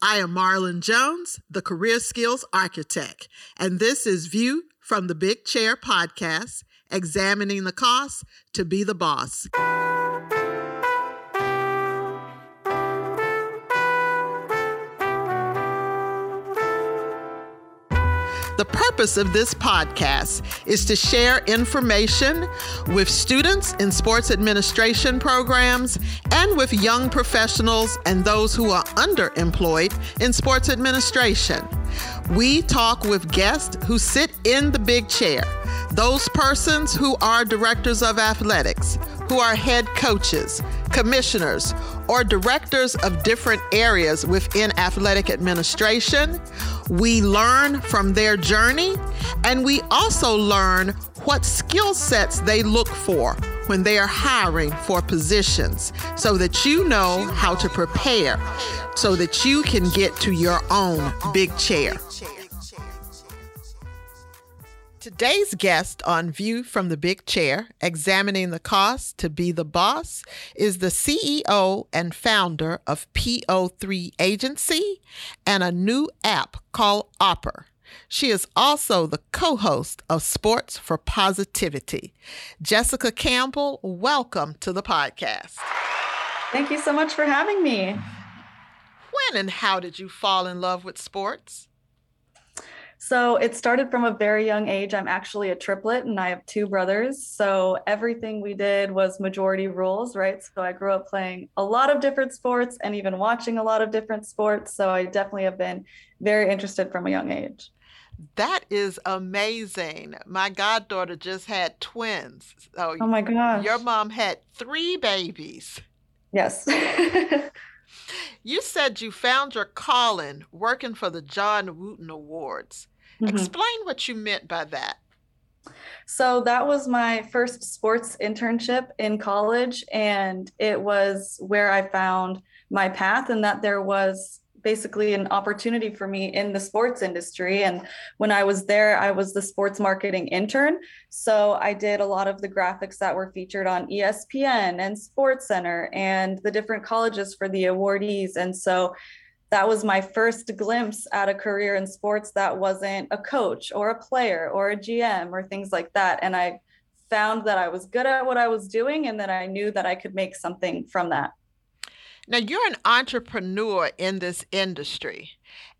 I am Marlynn Jones, the Career Skills Architect, and this is View from the Big Chair podcast, examining the cost to be the boss. The purpose of this podcast is to share information with students in sports administration programs and with young professionals and those who are underemployed in sports administration. We talk with guests who sit in the big chair, those persons who are directors of athletics, who are head coaches, commissioners, or directors of different areas within athletic administration. We learn from their journey and we also learn what skill sets they look for when they are hiring for positions so that you know how to prepare so that you can get to your own big chair. Today's guest on View from the Big Chair, examining the cost to be the boss, is the CEO and founder of PO3 Agency and a new app called Opper. She is also the co host of Sports for Positivity. Jessica Campbell, welcome to the podcast. Thank you so much for having me. When and how did you fall in love with sports? So it started from a very young age. I'm actually a triplet and I have two brothers. So everything we did was majority rules, right? So I grew up playing a lot of different sports and even watching a lot of different sports. So I definitely have been very interested from a young age. That is amazing. My goddaughter just had twins. So oh my gosh. Your mom had three babies. Yes. You said you found your calling working for the John Wooden Awards. Mm-hmm. Explain what you meant by that. So that was my first sports internship in college, and it was where I found my path, and that there was basically an opportunity for me in the sports industry. And when I was there, I was the sports marketing intern. So I did a lot of the graphics that were featured on ESPN and Sports Center and the different colleges for the awardees. And so that was my first glimpse at a career in sports that wasn't a coach or a player or a GM or things like that. And I found that I was good at what I was doing and that I knew that I could make something from that. Now, you're an entrepreneur in this industry.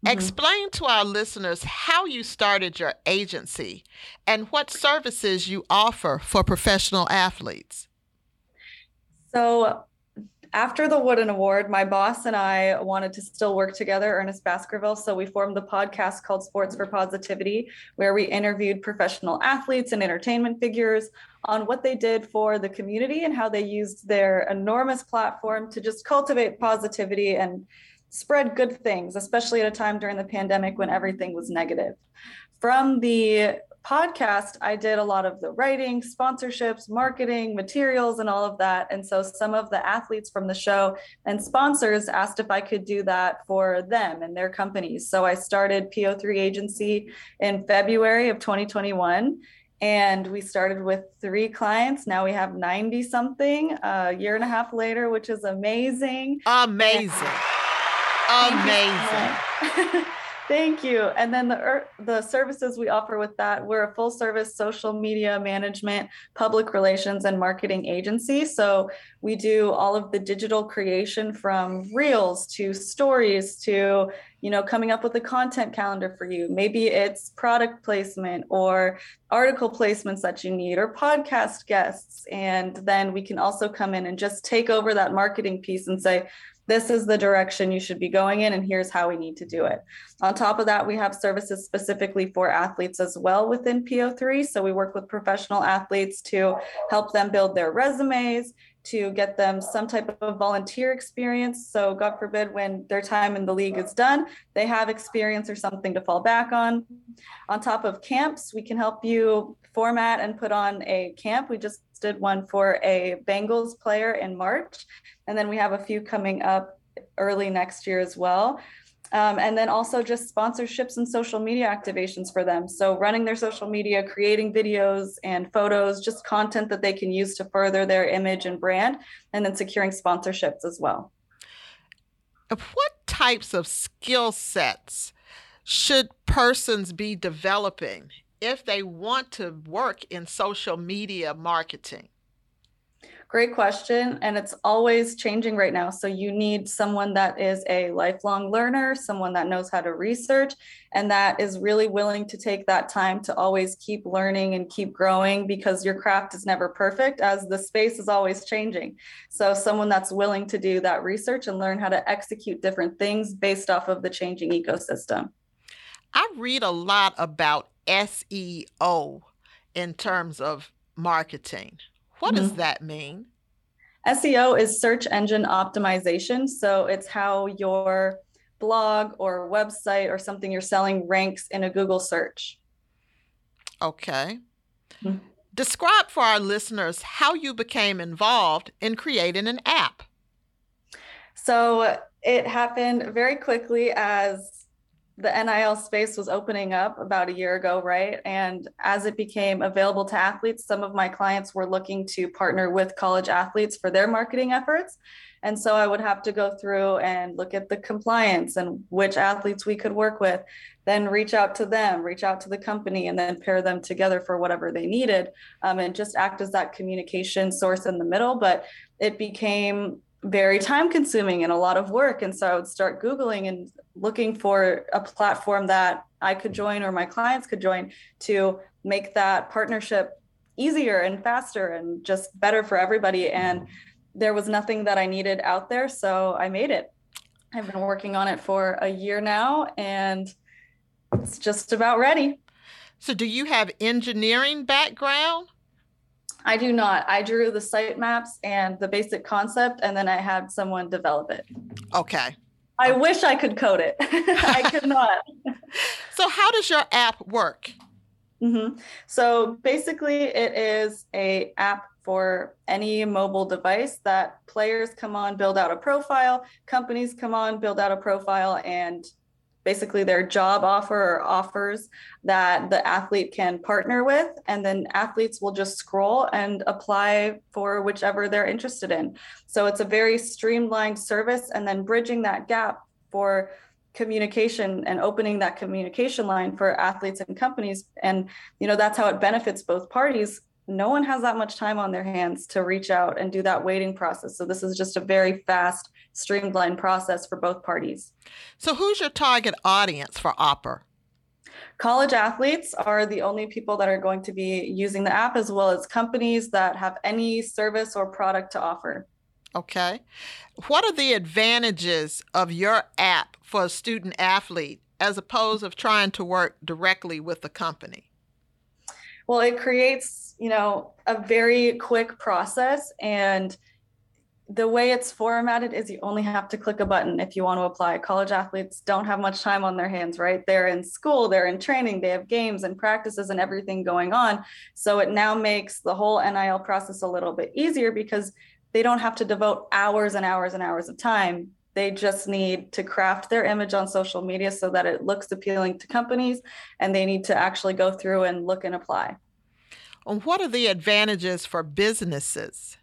Mm-hmm. Explain to our listeners how you started your agency and what services you offer for professional athletes. So, after the Wooden Award, my boss and I wanted to still work together, Ernest Baskerville. So we formed the podcast called Sports for Positivity, where we interviewed professional athletes and entertainment figures on what they did for the community and how they used their enormous platform to just cultivate positivity and spread good things, especially at a time during the pandemic when everything was negative. From the podcast, I did a lot of the writing, sponsorships, marketing, materials, and all of that. And so some of the athletes from the show and sponsors asked if I could do that for them and their companies. So I started PO3 Agency in February of 2021 and we started with three clients. Now we have 90 something a year and a half later which is amazing. Amazing. And- amazing Thank you. And then the the services we offer with that, we're a full service social media management, public relations and marketing agency. So we do all of the digital creation from reels to stories to, you know, coming up with a content calendar for you. Maybe it's product placement or article placements that you need or podcast guests and then we can also come in and just take over that marketing piece and say this is the direction you should be going in and here's how we need to do it on top of that we have services specifically for athletes as well within po3 so we work with professional athletes to help them build their resumes to get them some type of volunteer experience. So, God forbid, when their time in the league is done, they have experience or something to fall back on. On top of camps, we can help you format and put on a camp. We just did one for a Bengals player in March. And then we have a few coming up early next year as well. Um, and then also just sponsorships and social media activations for them. So running their social media, creating videos and photos, just content that they can use to further their image and brand, and then securing sponsorships as well. What types of skill sets should persons be developing if they want to work in social media marketing? Great question. And it's always changing right now. So you need someone that is a lifelong learner, someone that knows how to research, and that is really willing to take that time to always keep learning and keep growing because your craft is never perfect as the space is always changing. So someone that's willing to do that research and learn how to execute different things based off of the changing ecosystem. I read a lot about SEO in terms of marketing. What mm-hmm. does that mean? SEO is search engine optimization. So it's how your blog or website or something you're selling ranks in a Google search. Okay. Mm-hmm. Describe for our listeners how you became involved in creating an app. So it happened very quickly as the NIL space was opening up about a year ago, right? And as it became available to athletes, some of my clients were looking to partner with college athletes for their marketing efforts. And so I would have to go through and look at the compliance and which athletes we could work with, then reach out to them, reach out to the company, and then pair them together for whatever they needed um, and just act as that communication source in the middle. But it became very time consuming and a lot of work. And so I would start Googling and looking for a platform that I could join or my clients could join to make that partnership easier and faster and just better for everybody. Mm-hmm. And there was nothing that I needed out there. So I made it. I've been working on it for a year now and it's just about ready. So, do you have engineering background? I do not. I drew the site maps and the basic concept, and then I had someone develop it. Okay. I okay. wish I could code it. I could not. so, how does your app work? Mm-hmm. So basically, it is a app for any mobile device that players come on, build out a profile, companies come on, build out a profile, and basically their job offer or offers that the athlete can partner with. And then athletes will just scroll and apply for whichever they're interested in. So it's a very streamlined service and then bridging that gap for communication and opening that communication line for athletes and companies and you know that's how it benefits both parties no one has that much time on their hands to reach out and do that waiting process. So this is just a very fast, streamlined process for both parties. So who's your target audience for Opper? College athletes are the only people that are going to be using the app, as well as companies that have any service or product to offer. Okay. What are the advantages of your app for a student athlete as opposed of trying to work directly with the company? Well, it creates, you know, a very quick process and the way it's formatted is you only have to click a button if you want to apply. College athletes don't have much time on their hands, right? They're in school, they're in training, they have games and practices and everything going on. So it now makes the whole NIL process a little bit easier because they don't have to devote hours and hours and hours of time they just need to craft their image on social media so that it looks appealing to companies and they need to actually go through and look and apply. And what are the advantages for businesses?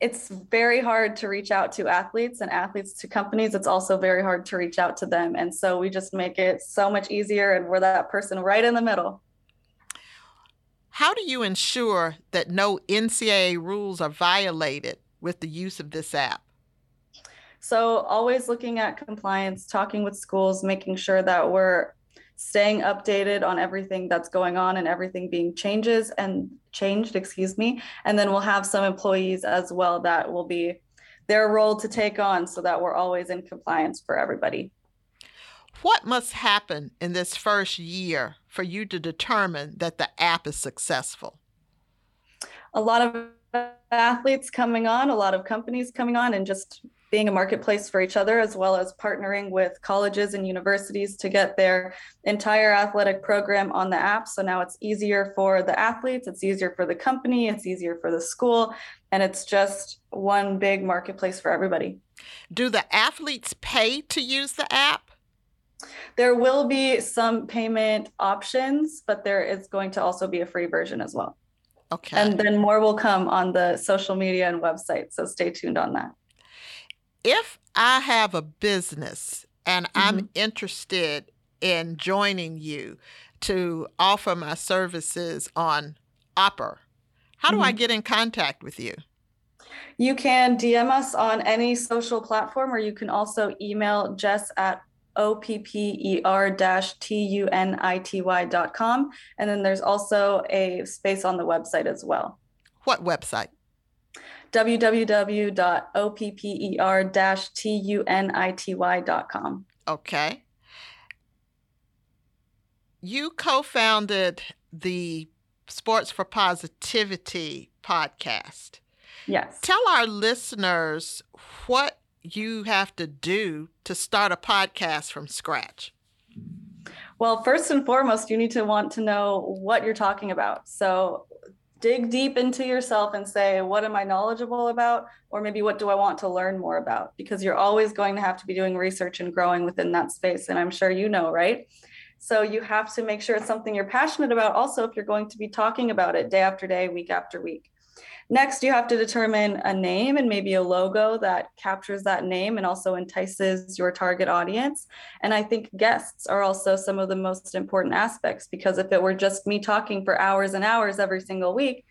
It's very hard to reach out to athletes and athletes to companies. It's also very hard to reach out to them. And so we just make it so much easier and we're that person right in the middle. How do you ensure that no NCAA rules are violated with the use of this app? So, always looking at compliance, talking with schools, making sure that we're staying updated on everything that's going on and everything being changes and changed, excuse me. And then we'll have some employees as well that will be their role to take on so that we're always in compliance for everybody. What must happen in this first year for you to determine that the app is successful? A lot of athletes coming on, a lot of companies coming on, and just being a marketplace for each other, as well as partnering with colleges and universities to get their entire athletic program on the app. So now it's easier for the athletes, it's easier for the company, it's easier for the school, and it's just one big marketplace for everybody. Do the athletes pay to use the app? There will be some payment options, but there is going to also be a free version as well. Okay. And then more will come on the social media and website. So stay tuned on that. If I have a business and mm-hmm. I'm interested in joining you to offer my services on Opper, how do mm-hmm. I get in contact with you? You can DM us on any social platform, or you can also email Jess at opper-tunity.com. And then there's also a space on the website as well. What website? www.opper-tunity.com. Okay. You co founded the Sports for Positivity podcast. Yes. Tell our listeners what you have to do to start a podcast from scratch. Well, first and foremost, you need to want to know what you're talking about. So dig deep into yourself and say, what am I knowledgeable about? Or maybe what do I want to learn more about? Because you're always going to have to be doing research and growing within that space. And I'm sure you know, right? So you have to make sure it's something you're passionate about also if you're going to be talking about it day after day, week after week. Next, you have to determine a name and maybe a logo that captures that name and also entices your target audience. And I think guests are also some of the most important aspects because if it were just me talking for hours and hours every single week,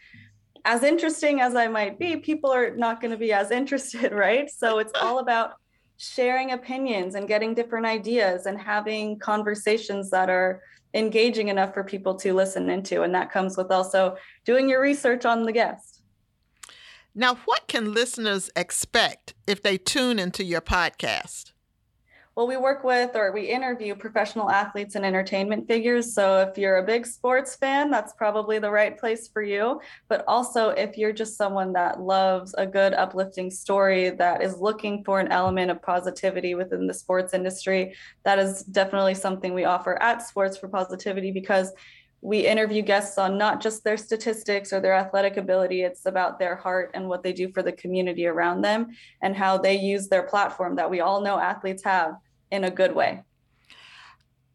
as interesting as I might be, people are not going to be as interested, right? So it's all about sharing opinions and getting different ideas and having conversations that are engaging enough for people to listen into. And that comes with also doing your research on the guest. Now, what can listeners expect if they tune into your podcast? Well, we work with or we interview professional athletes and entertainment figures. So if you're a big sports fan, that's probably the right place for you. But also, if you're just someone that loves a good, uplifting story that is looking for an element of positivity within the sports industry, that is definitely something we offer at Sports for Positivity because we interview guests on not just their statistics or their athletic ability it's about their heart and what they do for the community around them and how they use their platform that we all know athletes have in a good way.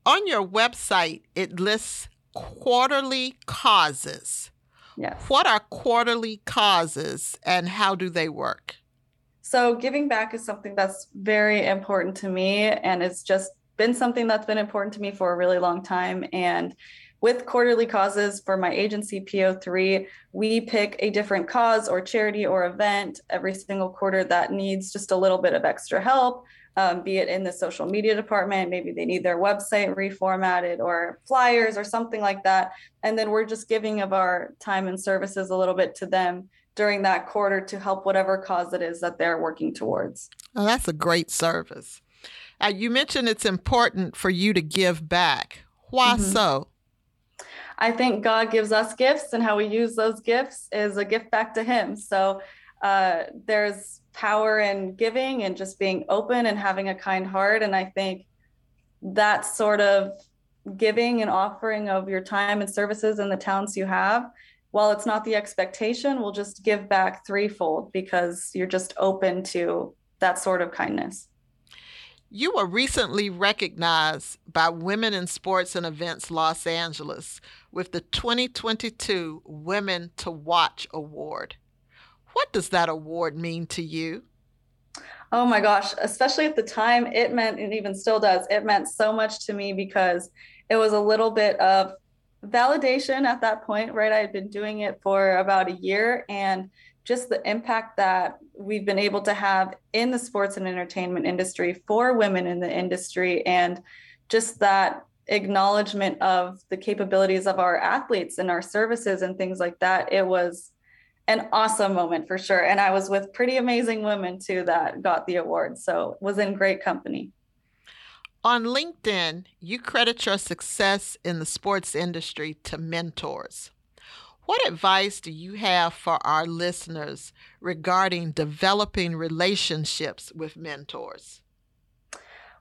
On your website it lists quarterly causes. Yes. What are quarterly causes and how do they work? So giving back is something that's very important to me and it's just been something that's been important to me for a really long time and with quarterly causes for my agency PO3, we pick a different cause or charity or event every single quarter that needs just a little bit of extra help, um, be it in the social media department, maybe they need their website reformatted or flyers or something like that. And then we're just giving of our time and services a little bit to them during that quarter to help whatever cause it is that they're working towards. Oh, that's a great service. Uh, you mentioned it's important for you to give back. Why mm-hmm. so? I think God gives us gifts, and how we use those gifts is a gift back to Him. So uh, there's power in giving and just being open and having a kind heart. And I think that sort of giving and offering of your time and services and the talents you have, while it's not the expectation, will just give back threefold because you're just open to that sort of kindness. You were recently recognized by Women in Sports and Events Los Angeles with the 2022 Women to Watch Award. What does that award mean to you? Oh my gosh, especially at the time, it meant, and even still does, it meant so much to me because it was a little bit of validation at that point, right? I had been doing it for about a year and just the impact that we've been able to have in the sports and entertainment industry for women in the industry and just that acknowledgement of the capabilities of our athletes and our services and things like that it was an awesome moment for sure. And i was with pretty amazing women too that got the award. So was in great company. On linkedin you credit your success in the sports industry to mentors what advice do you have for our listeners regarding developing relationships with mentors?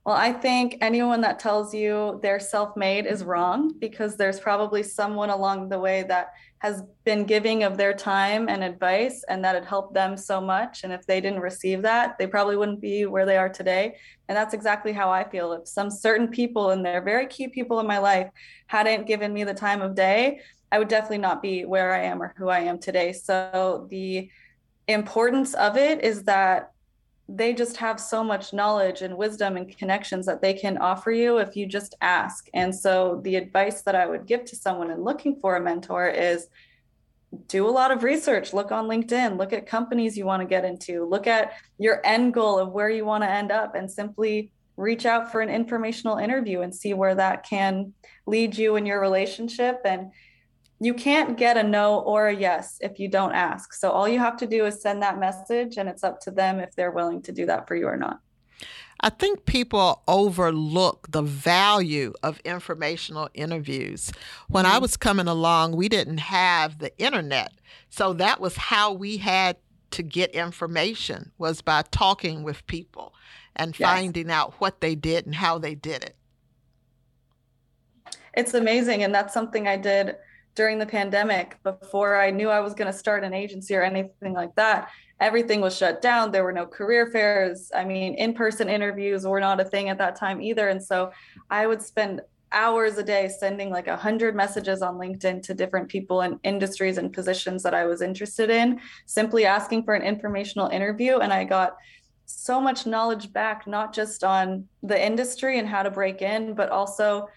Well, I think anyone that tells you they're self made is wrong because there's probably someone along the way that has been giving of their time and advice and that had helped them so much. And if they didn't receive that, they probably wouldn't be where they are today. And that's exactly how I feel. If some certain people and they're very key people in my life hadn't given me the time of day, I would definitely not be where I am or who I am today. So the importance of it is that they just have so much knowledge and wisdom and connections that they can offer you if you just ask. And so, the advice that I would give to someone in looking for a mentor is do a lot of research, look on LinkedIn, look at companies you want to get into, look at your end goal of where you want to end up, and simply reach out for an informational interview and see where that can lead you in your relationship. And you can't get a no or a yes if you don't ask. So all you have to do is send that message, and it's up to them if they're willing to do that for you or not. I think people overlook the value of informational interviews. When I mm-hmm. was coming along, we didn't have the internet. So that was how we had to get information was by talking with people and yes. finding out what they did and how they did it. It's amazing and that's something I did during the pandemic before I knew I was going to start an agency or anything like that everything was shut down. There were no career fairs. I mean, in person interviews were not a thing at that time either. And so I would spend hours a day sending like a hundred messages on LinkedIn to different people in industries and positions that I was interested in, simply asking for an informational interview. And I got so much knowledge back, not just on the industry and how to break in, but also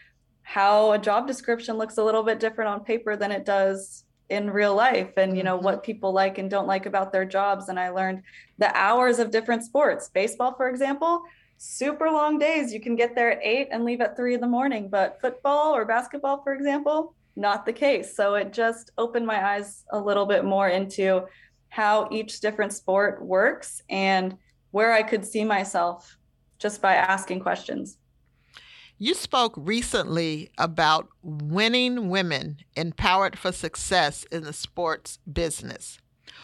how a job description looks a little bit different on paper than it does in real life and you know mm-hmm. what people like and don't like about their jobs. And i learned the hours of different sports. Baseball for example super long days. You can get there at eight and leave at three in the morning. But football or basketball for example not the case. So it just opened my eyes a little bit more into how each different sport works and where i could see myself just by asking questions you spoke recently about winning women empowered for success in the sports business.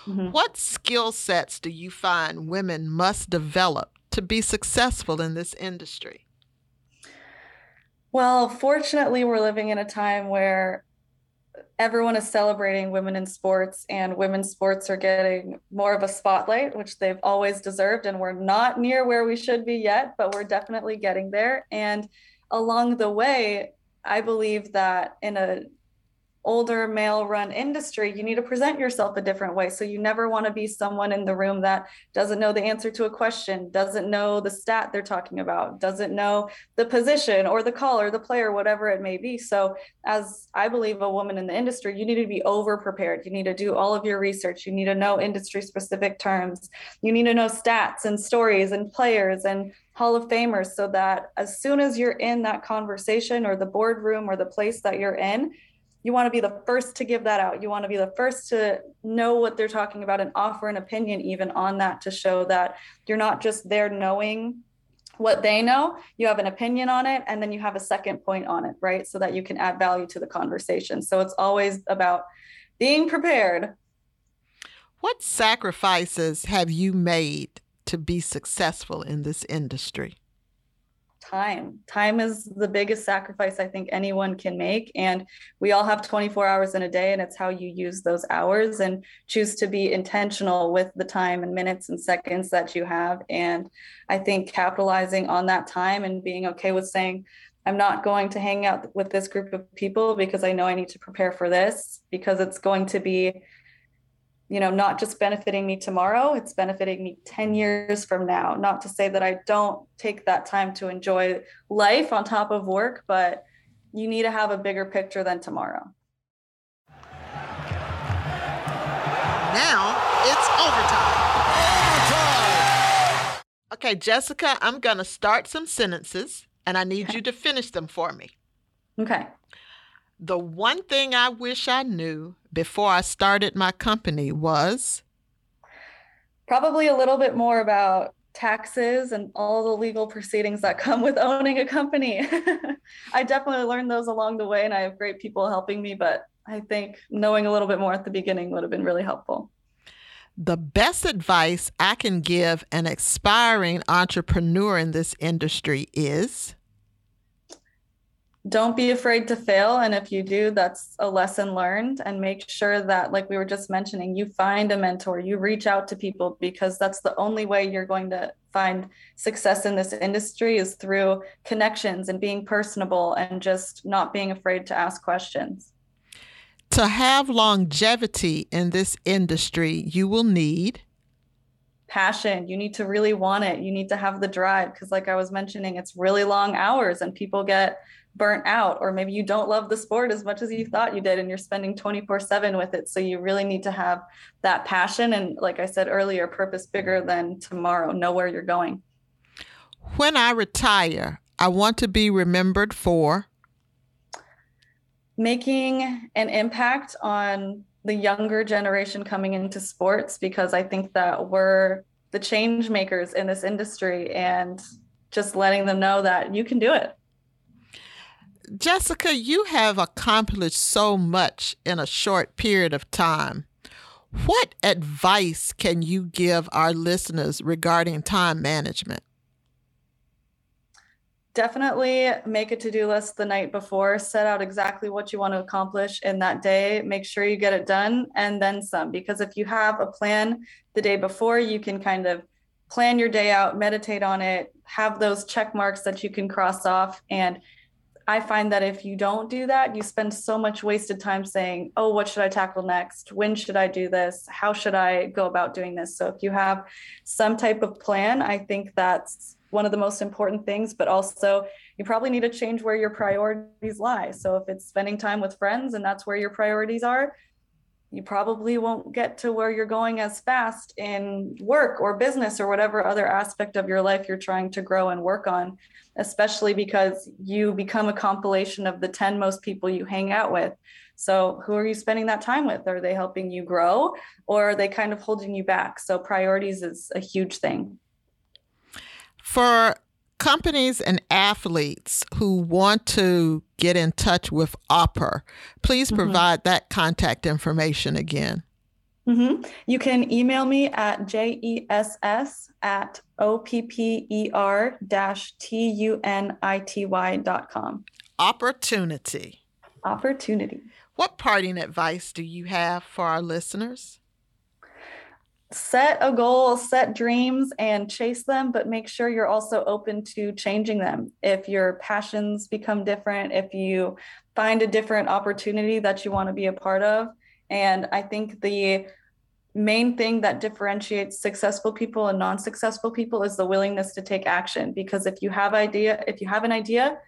Mm-hmm. What skill sets do you find women must develop to be successful in this industry? Well, fortunately, we're living in a time where everyone is celebrating women in sports and women's sports are getting more of a spotlight which they've always deserved and we're not near where we should be yet but we're definitely getting there and along the way, I believe that in a older male run industry, you need to present yourself a different way. So you never want to be someone in the room that doesn't know the answer to a question, doesn't know the stat they're talking about, doesn't know the position or the call or the player, whatever it may be. So, as I believe a woman in the industry, you need to be over prepared. You need to do all of your research. You need to know industry specific terms. You need to know stats and stories and players and Hall of Famers so that as soon as you're in that conversation or the boardroom or the place that you're in, you want to be the first to give that out. You want to be the first to know what they're talking about and offer an opinion even on that to show that you're not just there knowing what they know, you have an opinion on it, and then you have a second point on it, right? So that you can add value to the conversation. So it's always about being prepared. What sacrifices have you made to be successful in this industry? Time. Time is the biggest sacrifice I think anyone can make. And we all have 24 hours in a day, and it's how you use those hours and choose to be intentional with the time and minutes and seconds that you have. And I think capitalizing on that time and being okay with saying, I'm not going to hang out with this group of people because I know I need to prepare for this because it's going to be you know not just benefiting me tomorrow it's benefiting me 10 years from now. Not to say that i don't take that time to enjoy life on top of work but you need to have a bigger picture than tomorrow. Now it's overtime. Overtime! Okay jessica i'm going to start some sentences and i need okay. you to finish them for me. Okay the one thing I wish I knew before I started my company was probably a little bit more about taxes and all the legal proceedings that come with owning a company. I definitely learned those along the way, and I have great people helping me, but I think knowing a little bit more at the beginning would have been really helpful. The best advice I can give an aspiring entrepreneur in this industry is don't be afraid to fail. And if you do that's a lesson learned. And make sure that like we were just mentioning you find a mentor you reach out to people because that's the only way you're going to find success in this industry is through connections and being personable and just not being afraid to ask questions. To have longevity in this industry you will need passion. You need to really want it. You need to have the drive because, like I was mentioning, it's really long hours and people get burnt out. Or maybe you don't love the sport as much as you thought you did and you're spending 24 7 with it. So you really need to have that passion. And, like I said earlier, purpose bigger than tomorrow. Know where you're going. When I retire, I want to be remembered for making an impact on the younger generation coming into sports because I think that we're the change makers in this industry and just letting them know that you can do it. Jessica, you have accomplished so much in a short period of time. What advice can you give our listeners regarding time management? Definitely make a to-do list the night before set out exactly what you want to accomplish in that day make sure you get it done and then some. Because if you have a plan the day before you can kind of plan your day out meditate on it have those check marks that you can cross off and i find that if you don't do that you spend so much wasted time saying oh what should i tackle next? When should i do this? How should i go about doing this? So if you have some type of plan i think that's one of the most important things, but also you probably need to change where your priorities lie. So if it's spending time with friends and that's where your priorities are, you probably won't get to where you're going as fast in work or business or whatever other aspect of your life you're trying to grow and work on, especially because you become a compilation of the 10 most people you hang out with. So, who are you spending that time with? Are they helping you grow or are they kind of holding you back? So, priorities is a huge thing. For companies and athletes who want to get in touch with OPPER, please mm-hmm. provide mm-hmm. that contact information again. Mm-hmm. You can email me at jess at opper dash tunity dot com. Opportunity. Opportunity. What parting advice do you have for our listeners? Set a goal, set dreams, and chase them, but make sure you're also open to changing them. If your passions become different, if you find a different opportunity that you want to be a part of. And I think the main thing that differentiates successful people and non-successful people is the willingness to take action because if you have idea if you have an idea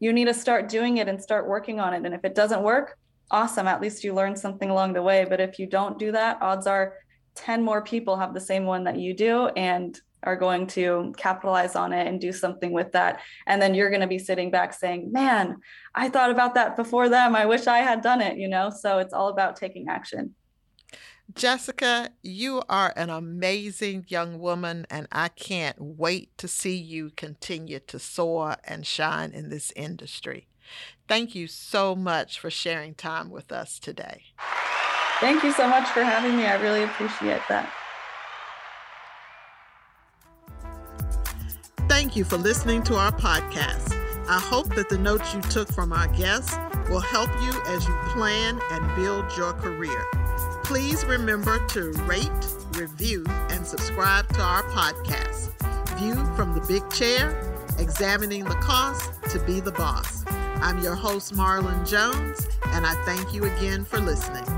you need to start doing it and start working on it and if it doesn't work awesome at least you learned something along the way but if you don't do that odds are 10 more people have the same one that you do and are going to capitalize on it and do something with that. And then you're going to be sitting back saying, man, I thought about that before them. I wish I had done it, you know? So it's all about taking action. Jessica, you are an amazing young woman, and I can't wait to see you continue to soar and shine in this industry. Thank you so much for sharing time with us today. Thank you so much for having me. I really appreciate that. Thank you for listening to our podcast. I hope that the notes you took from our guests will help you as you plan and build your career. Please remember to rate, review, and subscribe to our podcast. View from the big chair, examining the cost to be the boss. I'm your host, Marlynn Jones, and I thank you again for listening.